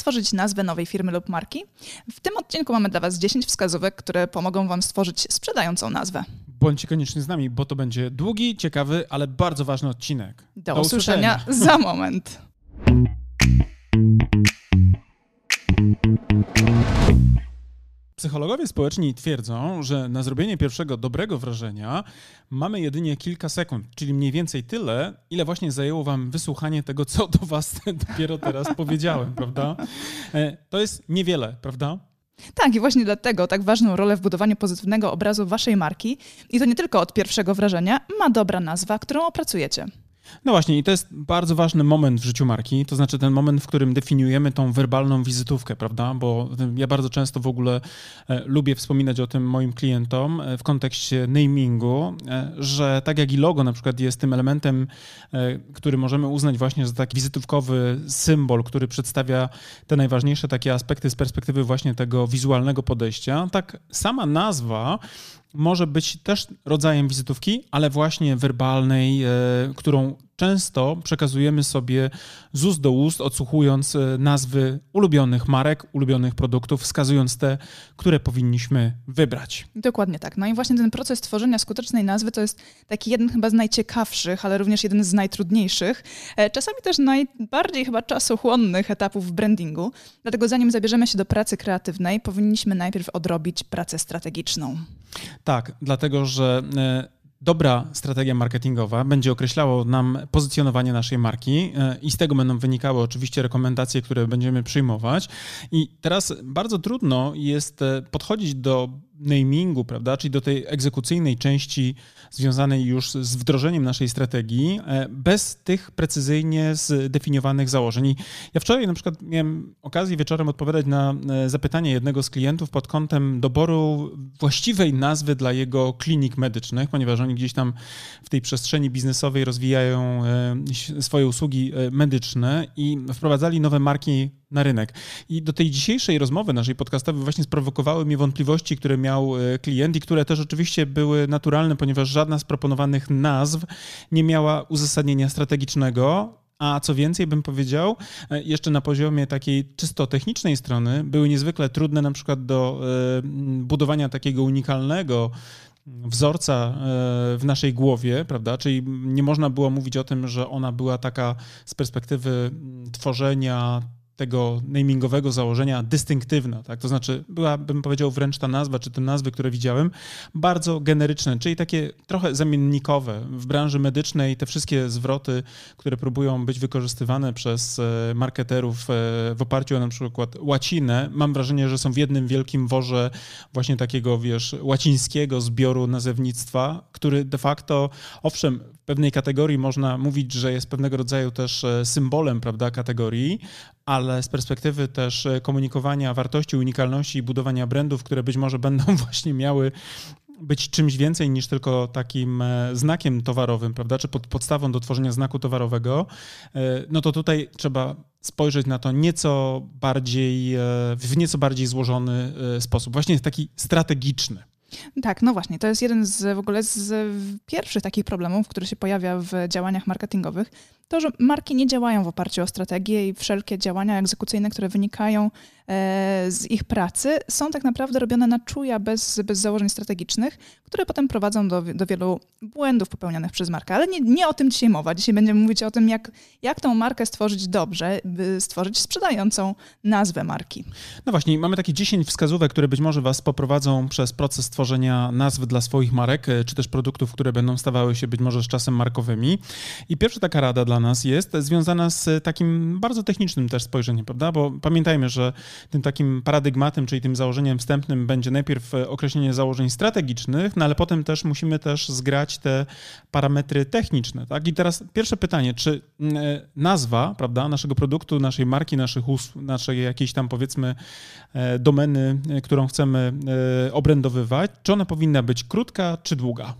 stworzyć nazwę nowej firmy lub marki? W tym odcinku mamy dla Was 10 wskazówek, które pomogą Wam stworzyć sprzedającą nazwę. Bądźcie koniecznie z nami, bo to będzie długi, ciekawy, ale bardzo ważny odcinek. Do, Do usłyszenia. usłyszenia za moment. Psychologowie społeczni twierdzą, że na zrobienie pierwszego dobrego wrażenia mamy jedynie kilka sekund, czyli mniej więcej tyle, ile właśnie zajęło wam wysłuchanie tego, co do was dopiero teraz powiedziałem, prawda? E, to jest niewiele, prawda? Tak, i właśnie dlatego tak ważną rolę w budowaniu pozytywnego obrazu waszej marki, i to nie tylko od pierwszego wrażenia, ma dobra nazwa, którą opracujecie. No właśnie, i to jest bardzo ważny moment w życiu marki, to znaczy ten moment, w którym definiujemy tą werbalną wizytówkę, prawda? Bo ja bardzo często w ogóle e, lubię wspominać o tym moim klientom e, w kontekście namingu, e, że tak jak i logo na przykład jest tym elementem, który możemy uznać właśnie za taki wizytówkowy symbol, który przedstawia te najważniejsze takie aspekty z perspektywy właśnie tego wizualnego podejścia, tak sama nazwa może być też rodzajem wizytówki, ale właśnie werbalnej, e, którą często przekazujemy sobie z ust do ust, odsłuchując e, nazwy ulubionych marek, ulubionych produktów, wskazując te, które powinniśmy wybrać. Dokładnie tak. No i właśnie ten proces tworzenia skutecznej nazwy to jest taki jeden chyba z najciekawszych, ale również jeden z najtrudniejszych, e, czasami też najbardziej chyba czasochłonnych etapów w brandingu. Dlatego zanim zabierzemy się do pracy kreatywnej, powinniśmy najpierw odrobić pracę strategiczną. Tak, dlatego że e, dobra strategia marketingowa będzie określało nam pozycjonowanie naszej marki e, i z tego będą wynikały oczywiście rekomendacje, które będziemy przyjmować. I teraz bardzo trudno jest e, podchodzić do namingu, prawda, czyli do tej egzekucyjnej części związanej już z wdrożeniem naszej strategii, e, bez tych precyzyjnie zdefiniowanych założeń. I ja wczoraj na przykład miałem okazję wieczorem odpowiadać na e, zapytanie jednego z klientów pod kątem doboru właściwej nazwy dla jego klinik medycznych, ponieważ oni gdzieś tam w tej przestrzeni biznesowej rozwijają e, swoje usługi medyczne i wprowadzali nowe marki na rynek. I do tej dzisiejszej rozmowy naszej podcastowej właśnie sprowokowały mnie wątpliwości, które miał e, klient i które też oczywiście były naturalne, ponieważ żadna z proponowanych nazw nie miała uzasadnienia strategicznego, a co więcej, bym powiedział, e, jeszcze na poziomie takiej czysto technicznej strony, były niezwykle trudne na przykład do e, budowania takiego unikalnego wzorca w naszej głowie, prawda? Czyli nie można było mówić o tym, że ona była taka z perspektywy tworzenia tego namingowego założenia dystynktywna, tak? To znaczy była, bym powiedział, wręcz ta nazwa, czy te nazwy, które widziałem, bardzo generyczne, czyli takie trochę zamiennikowe. W branży medycznej te wszystkie zwroty, które próbują być wykorzystywane przez e, marketerów e, w oparciu o na przykład łacinę, mam wrażenie, że są w jednym wielkim worze właśnie takiego, wiesz, łacińskiego zbioru nazewnictwa, który de facto, owszem, w pewnej kategorii można mówić, że jest pewnego rodzaju też e, symbolem, prawda, kategorii, ale z perspektywy też e, komunikowania wartości, unikalności i budowania brandów, które być może będą właśnie miały być czymś więcej niż tylko takim e, znakiem towarowym, prawda, czy pod, podstawą do tworzenia znaku towarowego, e, no to tutaj trzeba spojrzeć na to nieco bardziej, w nieco bardziej złożony sposób, właśnie taki strategiczny. Tak, no właśnie, to jest jeden z w ogóle z pierwszych takich problemów, który się pojawia w działaniach marketingowych, to, że marki nie działają w oparciu o strategię i wszelkie działania egzekucyjne, które wynikają e, z ich pracy, są tak naprawdę robione na czuja, bez, bez założeń strategicznych, które potem prowadzą do, do wielu błędów popełnionych przez markę. Ale nie, nie o tym dzisiaj mowa. Dzisiaj będziemy mówić o tym, jak, jak tą markę stworzyć dobrze, by stworzyć sprzedającą nazwę marki. No właśnie, mamy takie 10 wskazówek, które być może Was poprowadzą przez proces tworzenia nazw dla swoich marek, e, czy też produktów, które będą stawały się być może z czasem markowymi. I pierwsza taka rada dla nas jest związana z takim bardzo technicznym też spojrzeniem, prawda? Bo pamiętajmy, że tym takim paradygmatem, czyli tym założeniem wstępnym będzie najpierw określenie założeń strategicznych, no ale potem też musimy też zgrać te parametry techniczne, tak? I teraz pierwsze pytanie, czy mm, e, nazwa, prawda, naszego produktu, naszej marki, naszych usług, naszej jakiejś tam powiedzmy e, domeny, e, którą chcemy obrędowywać, czy ona powinna być krótka czy długa?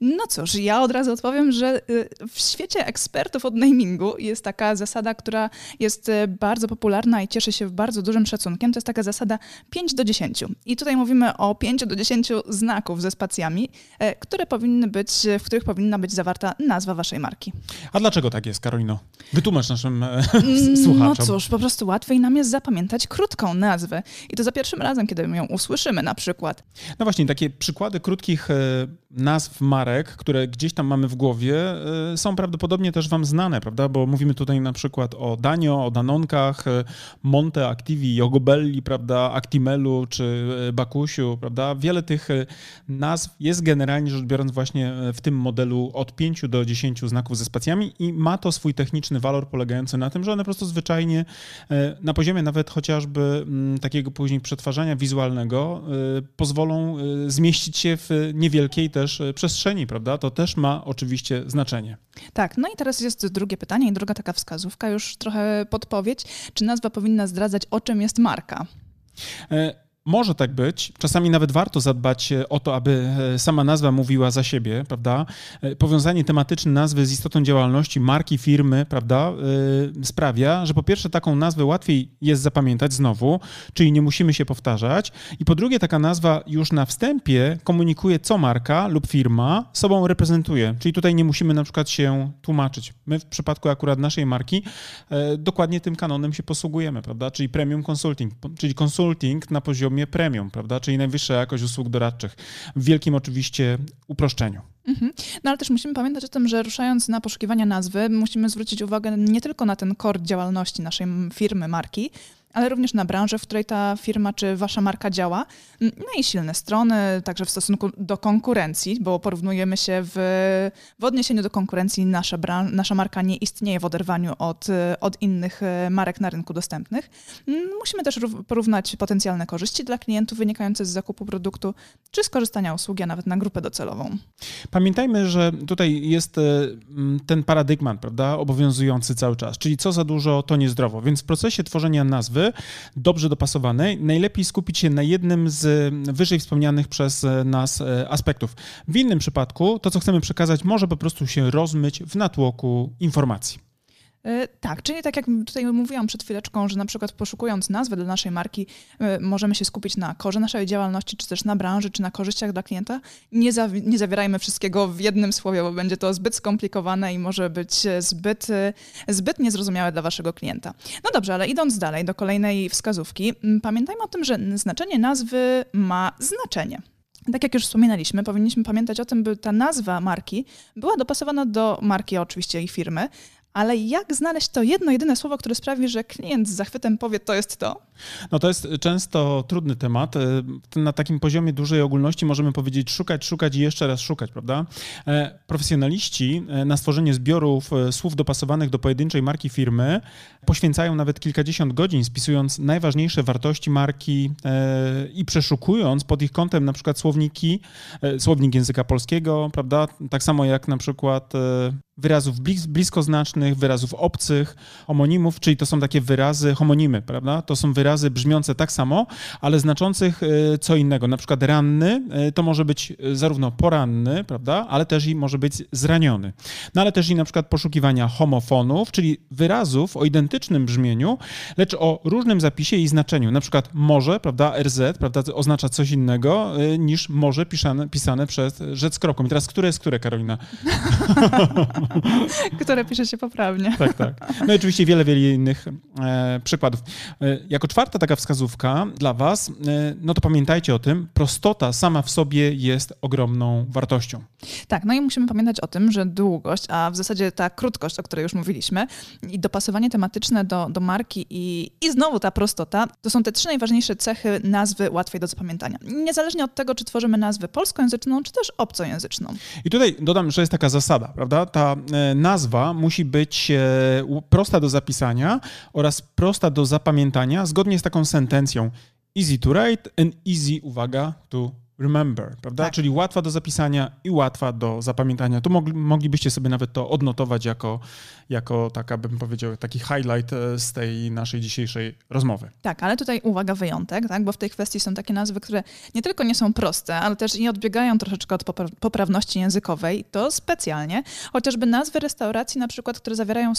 No cóż, ja od razu odpowiem, że y, w świecie ekspertów od namingu jest taka zasada, która jest y, bardzo popularna i cieszy się bardzo dużym szacunkiem. To jest taka zasada 5 do 10. I tutaj mówimy o 5 do 10 znaków ze spacjami, e, które powinny być, w których powinna być zawarta nazwa waszej marki. A dlaczego tak jest, Karolino? Wytłumacz naszym e, mm, słuchaczom. No cóż, po prostu łatwiej nam jest zapamiętać krótką nazwę. I to za pierwszym razem, kiedy ją usłyszymy na przykład. No właśnie, takie przykłady krótkich e, nazw marek, które gdzieś tam mamy w głowie, e, są prawdopodobnie też wam znane, prawda? Bo mówimy tutaj na przykład o Danio, o Danonkach, e, Monte, Activi, Jogobelli, prawda? Actimelu czy Bakusiu, prawda? Wiele tych nazw jest generalnie rzecz biorąc właśnie w tym modelu od 5 do 10 znaków ze spacjami i ma to swój techniczny walor polegający na tym, że one po prostu zwyczajnie na poziomie nawet chociażby mm, takiego później przetwarzania wizualnego pozwolą zmieścić się w niewielkiej też przestrzeni, prawda? To też ma oczywiście znaczenie. Tak, no i teraz jest drugie pytanie i druga taka wskazówka, już trochę podpowiedź. Czy nazwa powinna zdradzać, o czym jest marka? E może tak być. Czasami nawet warto zadbać e, o to, aby e, sama nazwa mówiła za siebie, prawda? E, powiązanie tematyczne nazwy z istotą działalności marki, firmy, prawda, sprawia, że po pierwsze taką nazwę łatwiej jest zapamiętać znowu, czyli nie musimy się powtarzać. I po drugie taka nazwa już na wstępie komunikuje, co marka lub firma sobą reprezentuje. Czyli tutaj nie musimy na przykład się tłumaczyć. My w przypadku akurat naszej marki dokładnie tym kanonem się posługujemy, prawda? Czyli premium consulting, czyli consulting na poziomie poziomie premium, prawda? Czyli najwyższa jakość usług doradczych. W wielkim oczywiście uproszczeniu. Mhm. No ale też musimy pamiętać o tym, że ruszając na poszukiwania nazwy, musimy zwrócić uwagę nie tylko na ten core działalności naszej firmy, marki, ale również na branżę, w której ta firma czy wasza marka działa. No i silne strony, także w stosunku do konkurencji, bo porównujemy się w, w odniesieniu do konkurencji, nasza, bran- nasza marka nie istnieje w oderwaniu od, od innych e, marek na rynku dostępnych. Musimy też porównać potencjalne korzyści dla klientów wynikające z zakupu produktu, czy skorzystania usługi, a nawet na grupę docelową. Pamiętajmy, że tutaj jest e, ten paradygmat, prawda, obowiązujący cały czas, czyli co za dużo, to niezdrowo. Więc w procesie tworzenia nazwy dobrze dopasowanej, najlepiej skupić się na jednym z wyżej wspomnianych przez nas e, aspektów. W innym przypadku to, co chcemy przekazać, może po prostu się rozmyć w natłoku informacji. E, tak, czyli tak jak tutaj mówiłam przed chwileczką, że na przykład poszukując nazwy dla naszej marki, e, możemy się skupić na korze naszej działalności, czy też na branży, czy na korzyściach dla klienta. Nie, nie zawierajmy wszystkiego w jednym słowie, bo będzie to zbyt skomplikowane i może być zbyt, zbyt niezrozumiałe dla waszego klienta. No dobrze, ale idąc dalej do kolejnej wskazówki, pamiętajmy o tym, że znaczenie nazwy ma znaczenie. Tak jak już wspominaliśmy, powinniśmy pamiętać o tym, by ta nazwa marki była dopasowana do marki oczywiście i firmy, ale jak znaleźć to jedno, jedyne słowo, które sprawi, że klient z zachwytem powie, to jest to? No to jest często trudny temat. E, na takim poziomie dużej ogólności możemy powiedzieć szukać, szukać i jeszcze raz szukać, prawda? E, profesjonaliści e, na stworzenie zbiorów słów dopasowanych do pojedynczej marki firmy poświęcają nawet kilkadziesiąt godzin spisując najważniejsze wartości marki i przeszukując pod ich kątem na przykład słowniki, słownik języka polskiego, prawda? Tak samo jak na przykład wyrazów bliskoznacznych, wyrazów obcych, homonimów, czyli to są takie wyrazy, homonimy, prawda? To są wyrazy brzmiące tak samo, ale znaczących e, co innego. Na przykład ranny e, to może być e, zarówno poranny, prawda? Ale też i może być zraniony. No ale też i na przykład poszukiwania homofonów, czyli wyrazów o identycznym brzmieniu, lecz o różnym zapisie i znaczeniu. Na przykład może, prawda? RZ, prawda? Oznacza coś innego niż może pisane, pisane przez rzec kropką. I teraz które jest które, Karolina? które pisze się poprawnie. Tak, tak. No i oczywiście wiele, wiele innych e, przykładów. E, jako czwarta taka wskazówka dla Was, e, no to pamiętajcie o tym, prostota sama w sobie jest ogromną wartością. Tak, no i musimy pamiętać o tym, że długość, a w zasadzie ta krótkość, o której już mówiliśmy, i dopasowanie tematyczne do, do marki i, i znowu ta prostota, to są te trzy najważniejsze cechy nazwy łatwej do zapamiętania. Niezależnie od tego, czy tworzymy nazwę polskojęzyczną, czy też obcojęzyczną. I tutaj dodam, że jest taka zasada, prawda? Ta nazwa musi być e, prosta do zapisania oraz prosta do zapamiętania, zgodnie z taką sentencją. Easy to write and easy, uwaga, to remember, prawda? Tak. Czyli łatwa do zapisania i łatwa do zapamiętania. Tu mogli, moglibyście sobie nawet to odnotować jako, jako taka, bym powiedział, taki highlight e, z tej naszej dzisiejszej rozmowy. Tak, ale tutaj uwaga, wyjątek, tak? bo w tej kwestii są takie nazwy, które nie tylko nie są proste, ale też i odbiegają troszeczkę od poprawności językowej. To specjalnie, chociażby nazwy restauracji na przykład, które zawierają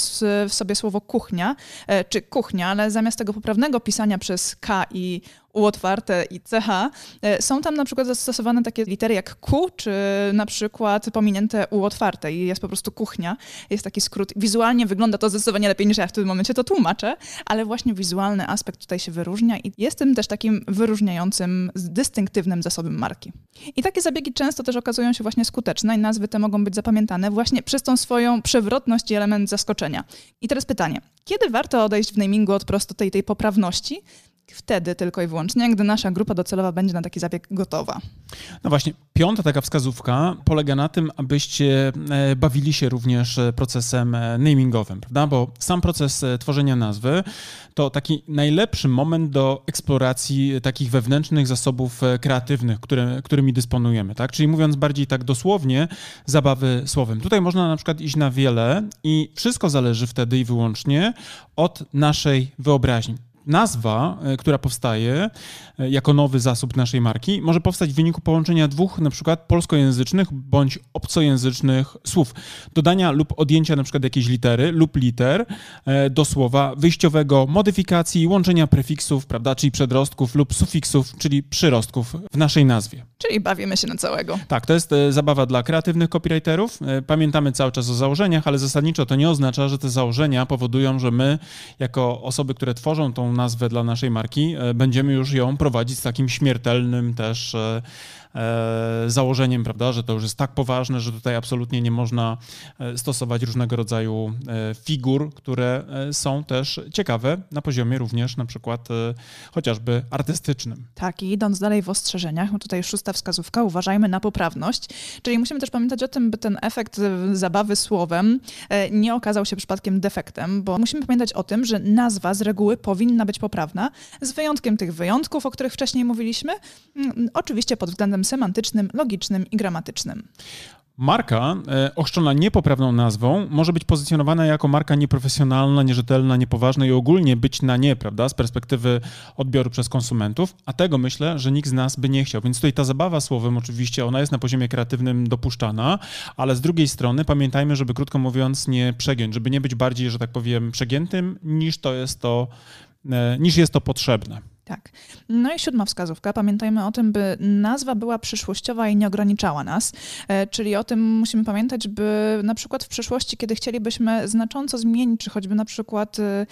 w sobie słowo kuchnia, e, czy kuchnia, ale zamiast tego poprawnego pisania przez K i U otwarte i CH, e, są tam na przykład zastosowane takie litery jak Q, czy na przykład pominięte U otwarte i jest po prostu kuchnia. Jest taki skrót. Wizualnie wygląda to zdecydowanie lepiej niż ja w tym momencie to tłumaczę, ale właśnie wizualny aspekt tutaj się wyróżnia i jest tym też takim wyróżniającym, dystynktywnym zasobem marki. I takie zabiegi często też okazują się właśnie skuteczne i nazwy te mogą być zapamiętane właśnie przez tą swoją przewrotność i element zaskoczenia. I teraz pytanie, kiedy warto odejść w namingu od prostu tej, tej poprawności, wtedy tylko i wyłącznie, gdy nasza grupa docelowa będzie na taki zabieg gotowa. No właśnie, piąta taka wskazówka polega na tym, abyście e, bawili się również e, procesem e, namingowym, prawda? Bo sam proces tworzenia nazwy to taki najlepszy moment do eksploracji takich wewnętrznych zasobów kreatywnych, które, którymi dysponujemy, tak? Czyli mówiąc bardziej tak dosłownie, zabawy słowem. Tutaj można na przykład iść na wiele i wszystko zależy wtedy i wyłącznie od naszej wyobraźni nazwa, e, która powstaje e, jako nowy zasób naszej marki, może powstać w wyniku połączenia dwóch na przykład polskojęzycznych bądź obcojęzycznych słów. Dodania lub odjęcia na przykład jakiejś litery lub liter e, do słowa wyjściowego, modyfikacji, łączenia prefiksów, prawda, czyli przedrostków lub sufiksów, czyli przyrostków w naszej nazwie. Czyli bawimy się na całego. Tak, to jest zabawa dla kreatywnych copywriterów. Pamiętamy cały czas o założeniach, ale zasadniczo to nie oznacza, że te założenia powodują, że my jako osoby, które tworzą tą nazwę dla naszej marki, e, będziemy już ją prowadzić z takim śmiertelnym też e, założeniem, prawda, że to już jest tak poważne, że tutaj absolutnie nie można e, stosować różnego rodzaju e, figur, które są też ciekawe na poziomie również na przykład chociażby artystycznym. Tak, i idąc dalej w ostrzeżeniach, tutaj szósta wskazówka, uważajmy na poprawność, czyli musimy też pamiętać o tym, by ten efekt zabawy słowem nie okazał się przypadkiem defektem, bo musimy pamiętać o tym, że nazwa z reguły powinna być poprawna, z wyjątkiem tych wyjątków, o których wcześniej mówiliśmy, mm, oczywiście pod względem semantycznym, logicznym i gramatycznym. Marka e, ochrzczona niepoprawną nazwą może być pozycjonowana jako marka nieprofesjonalna, nierzetelna, niepoważna i ogólnie być na nie, prawda, z perspektywy odbioru przez konsumentów, a tego myślę, że nikt z nas by nie chciał. Więc tutaj ta zabawa słowem oczywiście, ona jest na poziomie kreatywnym dopuszczana, ale z drugiej strony pamiętajmy, żeby krótko mówiąc nie przegiąć, żeby nie być bardziej, że tak powiem, przegiętym niż to jest to, e, niż jest to potrzebne. Tak. No i siódma wskazówka. Pamiętajmy o tym, by nazwa była przyszłościowa i nie ograniczała nas. E, czyli o tym musimy pamiętać, by na przykład w przyszłości, kiedy chcielibyśmy znacząco zmienić, czy choćby na przykład e,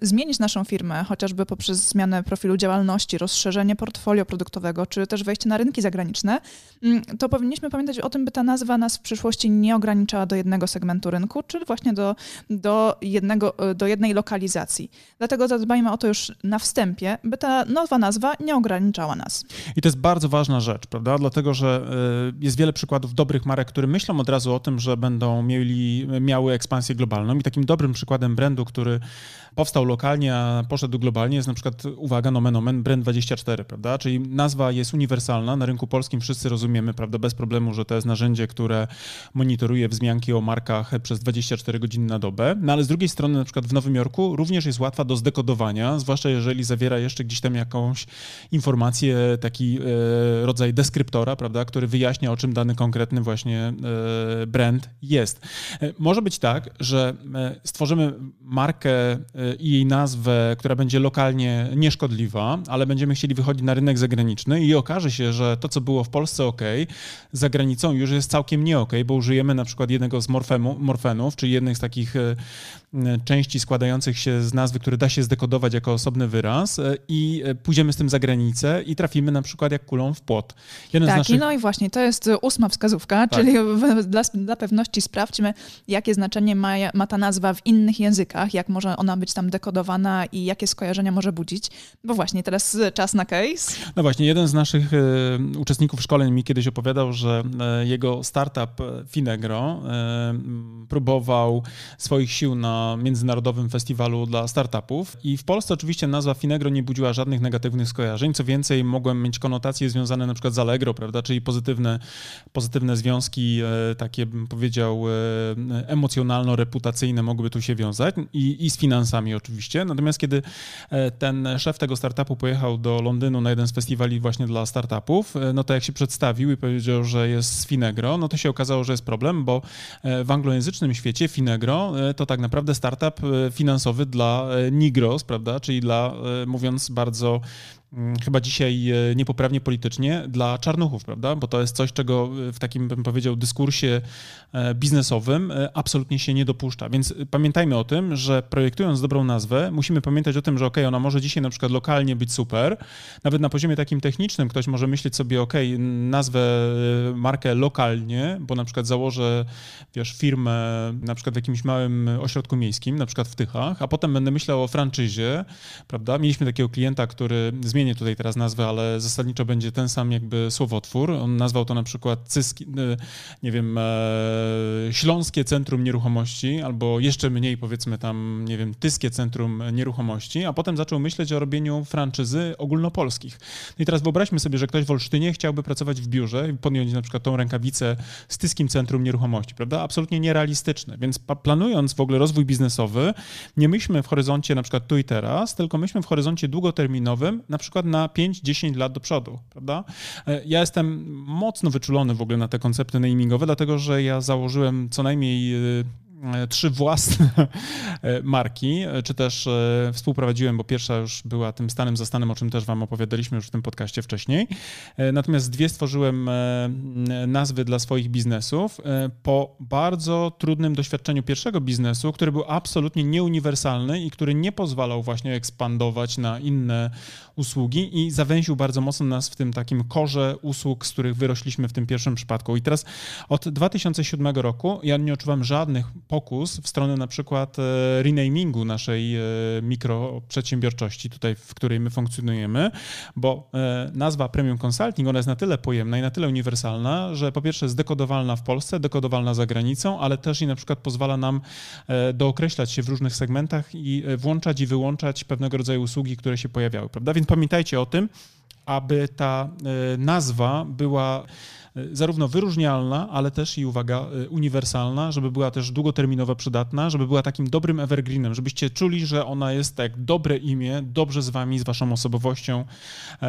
zmienić naszą firmę, chociażby poprzez zmianę profilu działalności, rozszerzenie portfolio produktowego, czy też wejście na rynki zagraniczne, mm, to powinniśmy pamiętać o tym, by ta nazwa nas w przyszłości nie ograniczała do jednego segmentu rynku, czy właśnie do, do, jednego, e, do jednej lokalizacji. Dlatego zadbajmy o to już na wstępie, by ta nowa nazwa nie ograniczała nas. I to jest bardzo ważna rzecz, prawda? Dlatego, że y, jest wiele przykładów dobrych marek, które myślą od razu o tym, że będą mieli, miały ekspansję globalną. I takim dobrym przykładem brandu, który powstał lokalnie, a poszedł globalnie, jest na przykład, uwaga, nomen omen, Brand24, prawda? Czyli nazwa jest uniwersalna, na rynku polskim wszyscy rozumiemy, prawda, bez problemu, że to jest narzędzie, które monitoruje wzmianki o markach przez 24 godziny na dobę, no ale z drugiej strony na przykład w Nowym Jorku również jest łatwa do zdekodowania, zwłaszcza jeżeli zawiera jeszcze gdzieś jakąś informację, taki e, rodzaj deskryptora, prawda, który wyjaśnia, o czym dany konkretny właśnie e, brand jest. E, może być tak, że stworzymy markę i jej nazwę, która będzie lokalnie nieszkodliwa, ale będziemy chcieli wychodzić na rynek zagraniczny i okaże się, że to, co było w Polsce ok, za granicą już jest całkiem nie ok, bo użyjemy na przykład jednego z morfemu, morfenów, czyli jednych z takich części składających się z nazwy, które da się zdekodować jako osobny wyraz e, i e, pójdziemy z tym za granicę i trafimy na przykład jak kulą w płot. Jeden tak, naszych... no i właśnie to jest ósma wskazówka, tak. czyli dla, dla pewności sprawdźmy, jakie znaczenie ma, ma ta nazwa w innych językach, jak może ona być tam dekodowana i jakie skojarzenia może budzić. Bo właśnie teraz czas na case. No właśnie, jeden z naszych y, uczestników szkoleń mi kiedyś opowiadał, że y, jego startup Finegro próbował swoich sił na międzynarodowym festiwalu dla startupów i w Polsce oczywiście nazwa Finegro nie budziła żadnych negatywnych skojarzeń. Co więcej, mogłem mieć konotacje związane na przykład z Allegro, prawda, czyli pozytywne, pozytywne związki, e, takie bym powiedział e, emocjonalno-reputacyjne mogłyby tu się wiązać i, i z finansami oczywiście. Natomiast kiedy e, ten szef tego startupu pojechał do Londynu na jeden z festiwali właśnie dla startupów, no to jak się przedstawił i powiedział, że jest z Finegro, no to się okazało, że jest problem, bo w anglojęzycznym świecie Finegro to tak naprawdę startup finansowy dla Nigros, prawda, czyli dla, mówiąc bardzo so. Chyba dzisiaj e, niepoprawnie politycznie dla czarnuchów, prawda? Bo to jest coś, czego w takim, bym powiedział, dyskursie e, biznesowym e, absolutnie się nie dopuszcza. Więc pamiętajmy o tym, że projektując dobrą nazwę, musimy pamiętać o tym, że ok, ona może dzisiaj na przykład lokalnie być super, nawet na poziomie takim technicznym ktoś może myśleć sobie, ok, nazwę, markę lokalnie, bo na przykład założę, wiesz, firmę na przykład w jakimś małym ośrodku miejskim, na przykład w Tychach, a potem będę myślał o franczyzie, prawda? Mieliśmy takiego klienta, który zmienił zmienię tutaj teraz nazwę, ale zasadniczo będzie ten sam jakby słowotwór. On nazwał to na przykład Cyski, y, nie wiem, e, Śląskie Centrum Nieruchomości, albo jeszcze mniej powiedzmy tam, nie wiem, Tyskie Centrum Nieruchomości, a potem zaczął myśleć o robieniu franczyzy ogólnopolskich. No I teraz wyobraźmy sobie, że ktoś w Olsztynie chciałby pracować w biurze i podjąć na przykład tą rękawicę z Tyskim Centrum Nieruchomości, prawda? Absolutnie nierealistyczne. Więc planując w ogóle rozwój biznesowy, nie myślmy w horyzoncie na przykład tu i teraz, tylko myślmy w horyzoncie długoterminowym, na przykład przykład na 5-10 lat do przodu, prawda? E, ja jestem mocno wyczulony w ogóle na te koncepty namingowe, dlatego że ja założyłem co najmniej e, trzy własne e, marki, e, czy też współprowadziłem, bo pierwsza już była tym stanem za stanem, o czym też wam opowiadaliśmy już w tym podcaście wcześniej. Natomiast dwie stworzyłem nazwy dla swoich biznesów po bardzo trudnym doświadczeniu pierwszego biznesu, który był absolutnie nieuniwersalny i który nie pozwalał właśnie ekspandować na inne usługi i zawęził bardzo mocno nas w tym takim korze usług, z których wyrośliśmy w tym pierwszym przypadku. I teraz od 2007 roku ja nie odczuwam żadnych pokus w stronę na przykład e, renamingu naszej e, mikroprzedsiębiorczości, tutaj w której my funkcjonujemy, bo e, nazwa Premium Consulting, ona jest na tyle pojemna i na tyle uniwersalna, że po pierwsze jest dekodowalna w Polsce, dekodowalna za granicą, ale też i na przykład pozwala nam dookreślać się w różnych segmentach i włączać i wyłączać pewnego rodzaju usługi, które się pojawiały, prawda? Więc pamiętajcie o tym, aby ta nazwa była zarówno wyróżnialna, ale też i uwaga, y, uniwersalna, żeby była też długoterminowo przydatna, żeby była takim dobrym evergreenem, żebyście czuli, że ona jest tak dobre imię, dobrze z wami, z waszą osobowością e,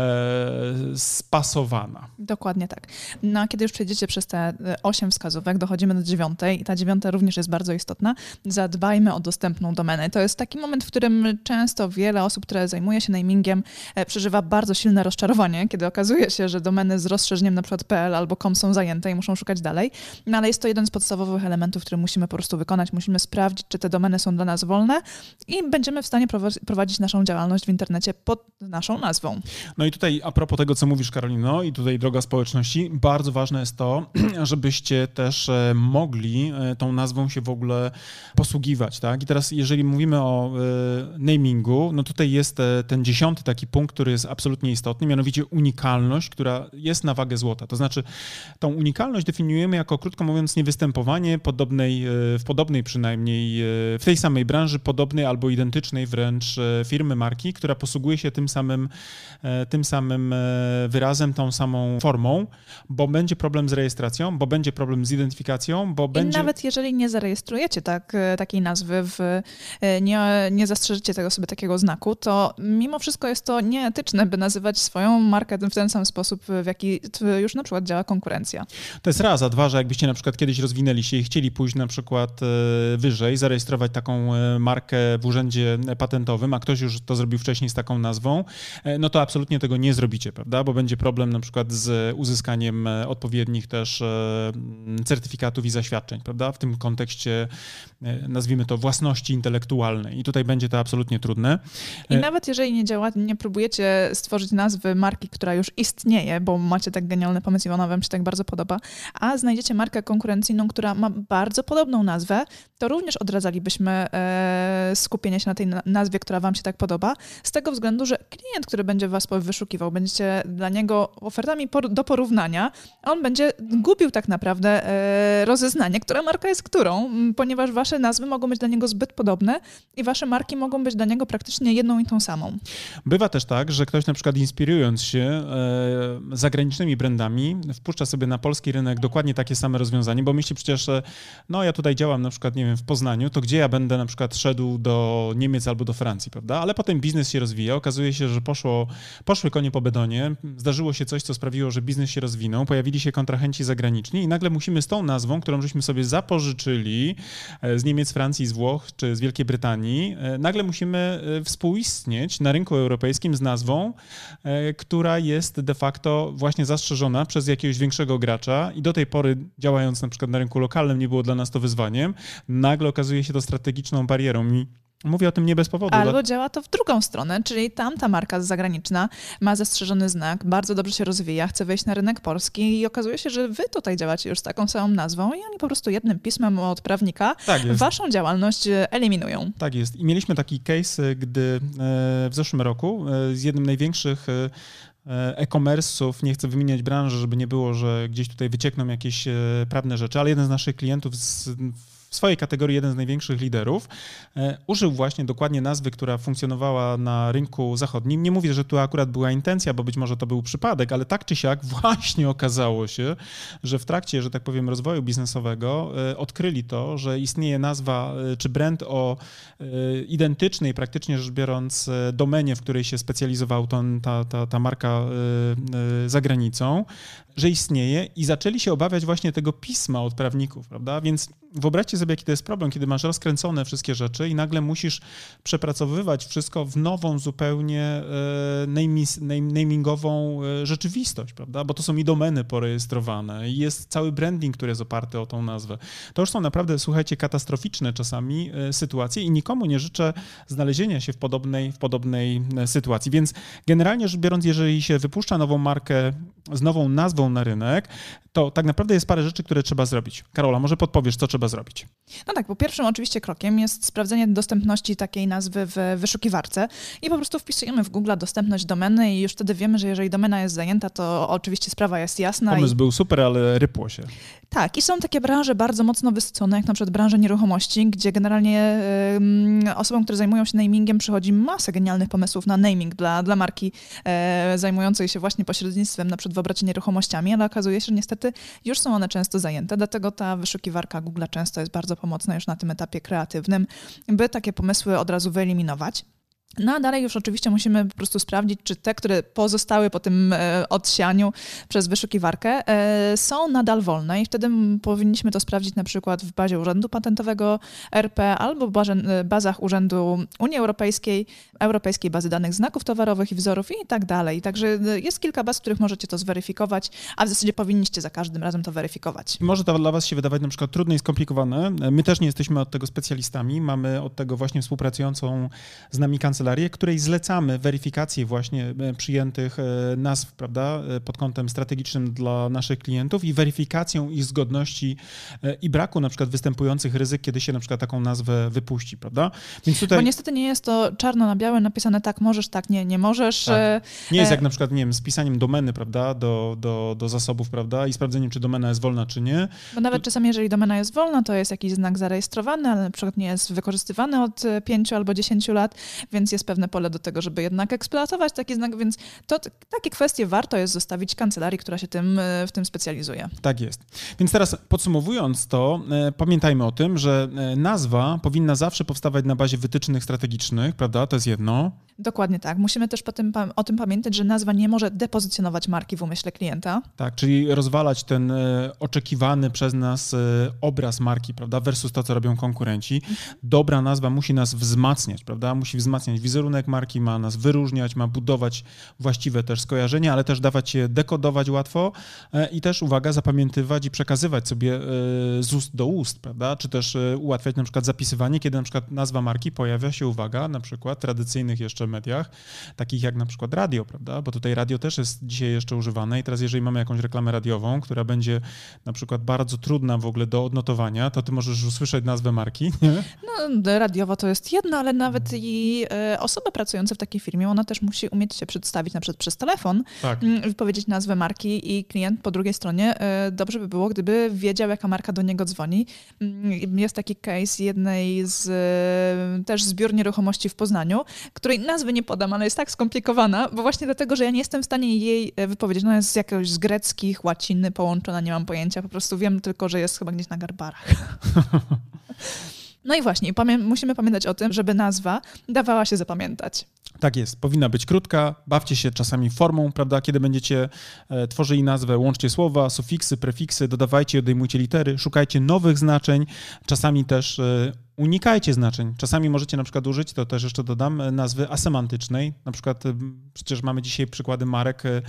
spasowana. Dokładnie tak. No a kiedy już przejdziecie przez te e, osiem wskazówek, dochodzimy do dziewiątej i ta dziewiąta również jest bardzo istotna. Zadbajmy o dostępną domenę. To jest taki moment, w którym często wiele osób, które zajmuje się namingiem, e, przeżywa bardzo silne rozczarowanie, kiedy okazuje się, że domeny z rozszerzeniem na przykład .pl albo .com są zajęte i muszą szukać dalej. No ale jest to jeden z podstawowych elementów, który musimy po prostu wykonać. Musimy sprawdzić, czy te domeny są dla nas wolne i będziemy w stanie prowadzić naszą działalność w internecie pod naszą nazwą. No i tutaj a propos tego, co mówisz Karolino i tutaj droga społeczności, bardzo ważne jest to, żebyście też e, mogli e, tą nazwą się w ogóle posługiwać, tak? I teraz jeżeli mówimy o e, namingu, no tutaj jest ten dziesiąty taki punkt, który jest absolutnie istotny, mianowicie unikalność, która jest na wagę złota. To znaczy Tą unikalność definiujemy jako, krótko mówiąc, niewystępowanie podobnej, e, w podobnej przynajmniej, e, w tej samej branży, podobnej albo identycznej wręcz e, firmy, marki, która posługuje się tym samym, tym samym wyrazem, tą samą formą, bo będzie problem z rejestracją, bo będzie problem z identyfikacją, bo I będzie... nawet jeżeli nie zarejestrujecie tak, takiej nazwy, w, nie, nie zastrzeżycie tego sobie takiego znaku, to mimo wszystko jest to nieetyczne, by nazywać swoją markę w ten sam sposób, w jaki już na przykład działa konkurencja konkurencja. To jest raz, a dwa, że jakbyście na przykład kiedyś rozwinęli się i chcieli pójść na przykład e, wyżej, zarejestrować taką e, markę w urzędzie patentowym, a ktoś już to zrobił wcześniej z taką nazwą, e, no to absolutnie tego nie zrobicie, prawda? Bo będzie problem na przykład z uzyskaniem odpowiednich też certyfikatów i zaświadczeń, prawda? W tym kontekście nazwijmy to własności intelektualnej i tutaj będzie to absolutnie trudne. I nawet jeżeli nie działa, nie próbujecie stworzyć nazwy marki, która już istnieje, bo macie tak genialny pomysł i ona wam się tak bardzo podoba, a znajdziecie markę konkurencyjną, która ma bardzo podobną nazwę, to również odradzalibyśmy e, skupienie się na tej nazwie, która Wam się tak podoba, z tego względu, że klient, który będzie Was wyszukiwał, będziecie dla niego ofertami do porównania, on będzie gubił tak naprawdę e, rozeznanie, która marka jest którą, ponieważ Wasze nazwy mogą być dla niego zbyt podobne i Wasze marki mogą być dla niego praktycznie jedną i tą samą. Bywa też tak, że ktoś na przykład inspirując się e, zagranicznymi brandami, wpuszcza sobie na polski rynek dokładnie takie same rozwiązanie, bo myśli przecież, no ja tutaj działam na przykład, nie wiem, w Poznaniu, to gdzie ja będę na przykład szedł do Niemiec albo do Francji, prawda? Ale potem biznes się rozwija, okazuje się, że poszło, poszły konie po bedonie, zdarzyło się coś, co sprawiło, że biznes się rozwinął, pojawili się kontrahenci zagraniczni i nagle musimy z tą nazwą, którą żeśmy sobie zapożyczyli e, z Niemiec, Francji, z Włoch czy z Wielkiej Brytanii, e, nagle musimy e, współistnieć na rynku europejskim z nazwą, która jest de facto właśnie zastrzeżona przez jakiegoś większego gracza i do tej pory działając na przykład na rynku lokalnym nie było dla nas to wyzwaniem. Nagle okazuje się to strategiczną barierą i Mówię o tym nie bez powodu. Albo działa to w drugą stronę, czyli tamta marka zagraniczna ma zastrzeżony znak, bardzo dobrze się rozwija, chce wejść na rynek polski i okazuje się, że wy tutaj działacie już z taką samą nazwą i oni po prostu jednym pismem od prawnika tak waszą działalność e, eliminują. Tak jest. I mieliśmy taki case, gdy e, w zeszłym roku e, z jednym największych e-commerce'ów, nie chcę wymieniać branży, żeby nie było, że gdzieś tutaj wyciekną jakieś prawne rzeczy, ale jeden z naszych klientów z swojej kategorii jeden z największych liderów, e, użył właśnie dokładnie nazwy, która funkcjonowała na rynku zachodnim. Nie mówię, że tu akurat była intencja, bo być może to był przypadek, ale tak czy siak właśnie okazało się, że w trakcie, że tak powiem, rozwoju biznesowego e, odkryli to, że istnieje nazwa e, czy brand o identycznej, praktycznie rzecz biorąc, domenie, w której się specjalizowała ta, ta, ta marka za granicą, że istnieje i zaczęli się obawiać właśnie tego pisma od prawników, prawda? Więc wyobraźcie sobie, jaki to jest problem, kiedy masz rozkręcone wszystkie rzeczy i nagle musisz przepracowywać wszystko w nową zupełnie e, namingową e, rzeczywistość, prawda? Bo to są i domeny porejestrowane i jest cały branding, który jest oparty o tą nazwę. To już są naprawdę, słuchajcie, katastroficzne czasami e, sytuacje i nikomu nie życzę znalezienia się w podobnej, w podobnej sytuacji. Więc generalnie rzecz biorąc, jeżeli się wypuszcza nową markę z nową nazwą na rynek, to tak naprawdę jest parę rzeczy, które trzeba zrobić. Karola, może podpowiesz, co trzeba zrobić? No tak, bo pierwszym oczywiście krokiem jest sprawdzenie dostępności takiej nazwy w wyszukiwarce i po prostu wpisujemy w Google dostępność domeny i już wtedy wiemy, że jeżeli domena jest zajęta, to oczywiście sprawa jest jasna. Pomysł i... był super, ale rypło się. Tak, i są takie branże bardzo mocno wysycone, jak na przykład branża nieruchomości, gdzie generalnie y, osobom, które zajmują się namingiem, przychodzi masę genialnych pomysłów na naming dla, dla marki y, zajmującej się właśnie pośrednictwem na przykład w obracie nieruchomościami, ale okazuje się, że niestety już są one często zajęte, dlatego ta wyszukiwarka Google często jest bardzo pomocna już na tym etapie kreatywnym, by takie pomysły od razu wyeliminować. No a dalej już oczywiście musimy po prostu sprawdzić, czy te, które pozostały po tym e, odsianiu przez wyszukiwarkę, e, są nadal wolne i wtedy powinniśmy to sprawdzić na przykład w bazie Urzędu Patentowego RP albo e, bazach Urzędu Unii Europejskiej, Europejskiej Bazy Danych Znaków Towarowych i Wzorów i tak dalej. Także jest kilka baz, w których możecie to zweryfikować, a w zasadzie powinniście za każdym razem to weryfikować. Może to dla Was się wydawać na przykład trudne i skomplikowane. My też nie jesteśmy od tego specjalistami. Mamy od tego właśnie współpracującą z nami kancelarię kancelarię, której zlecamy weryfikację właśnie e, przyjętych e, nazw, prawda, e, pod kątem strategicznym dla naszych klientów i weryfikacją ich zgodności i braku na przykład występujących ryzyk, kiedy się na przykład taką nazwę wypuści, prawda? Więc tutaj... Bo niestety nie jest to czarno na białe napisane tak możesz, tak nie, nie możesz. Tak. Nie jest jak na przykład, nie wiem, z pisaniem domeny, prawda, do, do, do zasobów, prawda, i sprawdzeniem, czy domena jest wolna, czy nie. Bo nawet czasami, jeżeli domena jest wolna, to jest jakiś znak zarejestrowany, ale na przykład nie jest wykorzystywany od 5 albo 10 lat, więc jest pewne pole do tego, żeby jednak eksploatować taki znak, więc to, takie kwestie warto jest zostawić kancelarii, która się tym, e, w tym specjalizuje. Tak jest. Więc teraz podsumowując to, e, pamiętajmy o tym, że e, nazwa powinna zawsze powstawać na bazie wytycznych strategicznych, prawda? To jest jedno. Dokładnie tak. Musimy też tym, o tym pamiętać, że nazwa nie może depozycjonować marki w umyśle klienta. Tak, czyli rozwalać ten oczekiwany przez nas obraz marki, prawda, versus to, co robią konkurenci. Dobra nazwa musi nas wzmacniać, prawda? Musi wzmacniać wizerunek marki, ma nas wyróżniać, ma budować właściwe też skojarzenia, ale też dawać je dekodować łatwo e, i też, uwaga, zapamiętywać i przekazywać sobie e, z ust do ust, prawda? Czy też e, ułatwiać na przykład zapisywanie, kiedy na przykład nazwa marki pojawia się, uwaga, na przykład w tradycyjnych jeszcze mediach, takich jak na przykład radio, prawda? Bo tutaj radio też jest dzisiaj jeszcze używane i teraz jeżeli mamy jakąś reklamę radiową, która będzie na przykład bardzo trudna w ogóle do odnotowania, to ty możesz usłyszeć nazwę marki, nie? No, radiowa to jest jedno, ale nawet i osoba pracująca w takiej firmie, ona też musi umieć się przedstawić na przykład przez telefon, Tak. mm, wypowiedzieć nazwę marki i klient po drugiej stronie e, dobrze by było, gdyby wiedział, jaka marka do niego dzwoni. Mm, Jest taki case jednej z e, też zbiór nieruchomości w Poznaniu, której nazwy nie podam, ale jest tak skomplikowana, bo właśnie dlatego, że ja nie jestem w stanie jej e, wypowiedzieć. Ona jest z jakiegoś z greckich, łaciny połączona, nie mam pojęcia, po prostu wiem tylko, że jest chyba gdzieś na garbarach. No i właśnie, pamię- musimy pamiętać o tym, żeby nazwa dawała się zapamiętać. Tak jest, powinna być krótka, bawcie się czasami formą, prawda, kiedy będziecie e, tworzyli nazwę, łączcie słowa, sufiksy, prefiksy, dodawajcie, odejmujcie litery, szukajcie nowych znaczeń, czasami też e, unikajcie znaczeń. Czasami możecie na przykład użyć, to też jeszcze dodam, e, nazwy asemantycznej. Na przykład przecież mamy dzisiaj przykłady marek, e,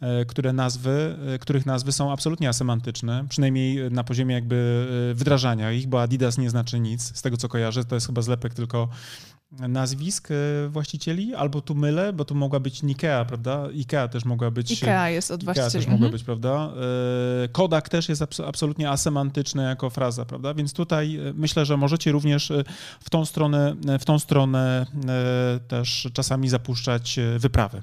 e, które nazwy, których nazwy są absolutnie asemantyczne, przynajmniej na poziomie jakby wdrażania ich, bo Adidas nie znaczy nic, z tego co kojarzę, to jest chyba zlepek tylko nazwisk e, właścicieli, albo tu mylę, bo tu mogła być Nikea, prawda? Ikea też mogła być. IKEA jest od Ikea właścicieli. też mogła Mhm. być, prawda? E, Kodak też jest abs- absolutnie asemantyczny jako fraza, prawda? Więc tutaj e, myślę, że możecie również e, w tą stronę, e, w tą stronę e, też czasami zapuszczać e, wyprawy.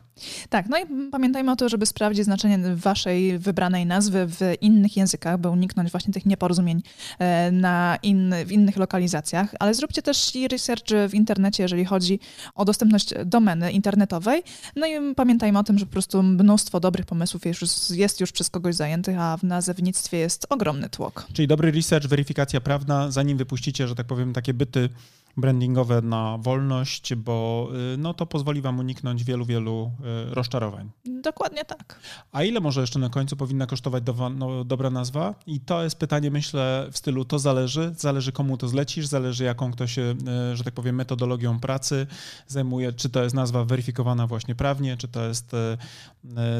Tak, no i pamiętajmy o to, żeby sprawdzić znaczenie waszej wybranej nazwy w innych językach, by uniknąć właśnie tych nieporozumień e, na in, w innych lokalizacjach, ale zróbcie też i research w internecie, jeżeli chodzi o dostępność domeny internetowej. No i pamiętajmy o tym, że po prostu mnóstwo dobrych pomysłów jest już, jest już przez kogoś zajętych, a w nazewnictwie jest ogromny tłok. Czyli dobry research, weryfikacja prawna, zanim wypuścicie, że tak powiem, takie byty brandingowe na wolność, bo y, no, to pozwoli wam uniknąć wielu, wielu y, rozczarowań. Dokładnie tak. A ile może jeszcze na końcu powinna kosztować dowa- no, dobra nazwa? I to jest pytanie, myślę, w stylu to zależy. Zależy komu to zlecisz, zależy jaką ktoś się, e, że tak powiem, metodologią pracy zajmuje. Czy to jest nazwa weryfikowana właśnie prawnie, czy to jest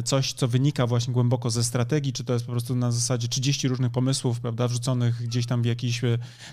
coś, co wynika właśnie głęboko ze strategii, czy to jest po prostu na zasadzie 30 różnych pomysłów, prawda, wrzuconych gdzieś tam w jakiś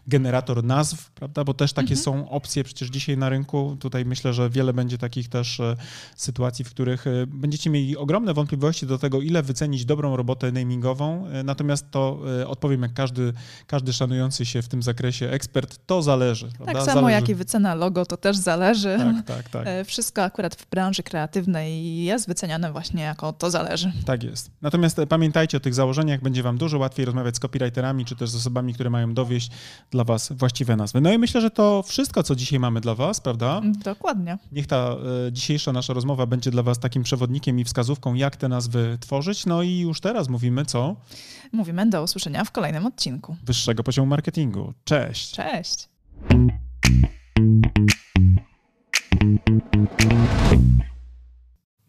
generator nazw, prawda, bo też takie Mhm. Są opcje przecież dzisiaj na rynku. Tutaj myślę, że wiele będzie takich też e, sytuacji, w których e, będziecie mieli ogromne wątpliwości do tego, ile wycenić dobrą robotę namingową, e, natomiast to odpowiem jak każdy, każdy szanujący się w tym zakresie ekspert, to zależy. Tak prawda? samo zależy. jak i wycena logo, to też zależy. Tak, tak, tak. Wszystko akurat w branży kreatywnej jest wyceniane właśnie jako to zależy. Tak jest. Natomiast pamiętajcie o tych założeniach, będzie wam dużo łatwiej rozmawiać z copywriterami, czy też z osobami, które mają dowieść dla was właściwe nazwy. No i myślę, że to wszystko, co dzisiaj mamy dla was, prawda? Dokładnie. Niech ta e, dzisiejsza nasza rozmowa będzie dla was takim przewodnikiem i wskazówką, jak te nazwy tworzyć. No i już teraz mówimy co? Mówimy do usłyszenia w kolejnym odcinku. Wyższego poziomu marketingu. Cześć! Cześć!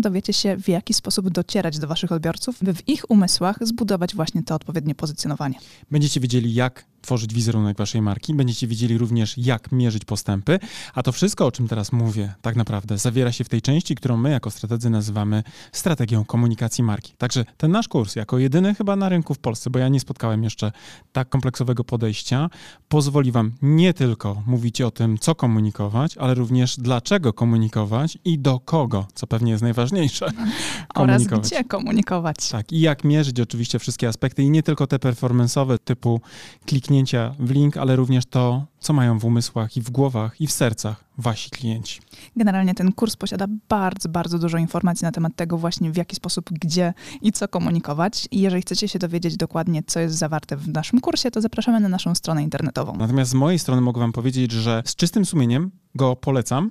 dowiecie się, w jaki sposób docierać do waszych odbiorców, by w ich umysłach zbudować właśnie to odpowiednie pozycjonowanie. Będziecie wiedzieli, jak tworzyć wizerunek waszej marki, będziecie wiedzieli również, jak mierzyć postępy, a to wszystko, o czym teraz mówię, tak naprawdę zawiera się w tej części, którą my jako strategzy nazywamy strategią komunikacji marki. Także ten nasz kurs, jako jedyny chyba na rynku w Polsce, bo ja nie spotkałem jeszcze tak kompleksowego podejścia, pozwoli wam nie tylko mówić o tym, co komunikować, ale również dlaczego komunikować i do kogo, co pewnie jest najważniejsze. Oraz gdzie komunikować. Tak, i jak mierzyć oczywiście wszystkie aspekty i nie tylko te performance'owe typu kliknięcia w link, ale również to, co mają w umysłach i w głowach i w sercach wasi klienci. Generalnie ten kurs posiada bardzo, bardzo dużo informacji na temat tego właśnie w jaki sposób, gdzie i co komunikować. I jeżeli chcecie się dowiedzieć dokładnie, co jest zawarte w naszym kursie, to zapraszamy na naszą stronę internetową. Natomiast z mojej strony mogę wam powiedzieć, że z czystym sumieniem go polecam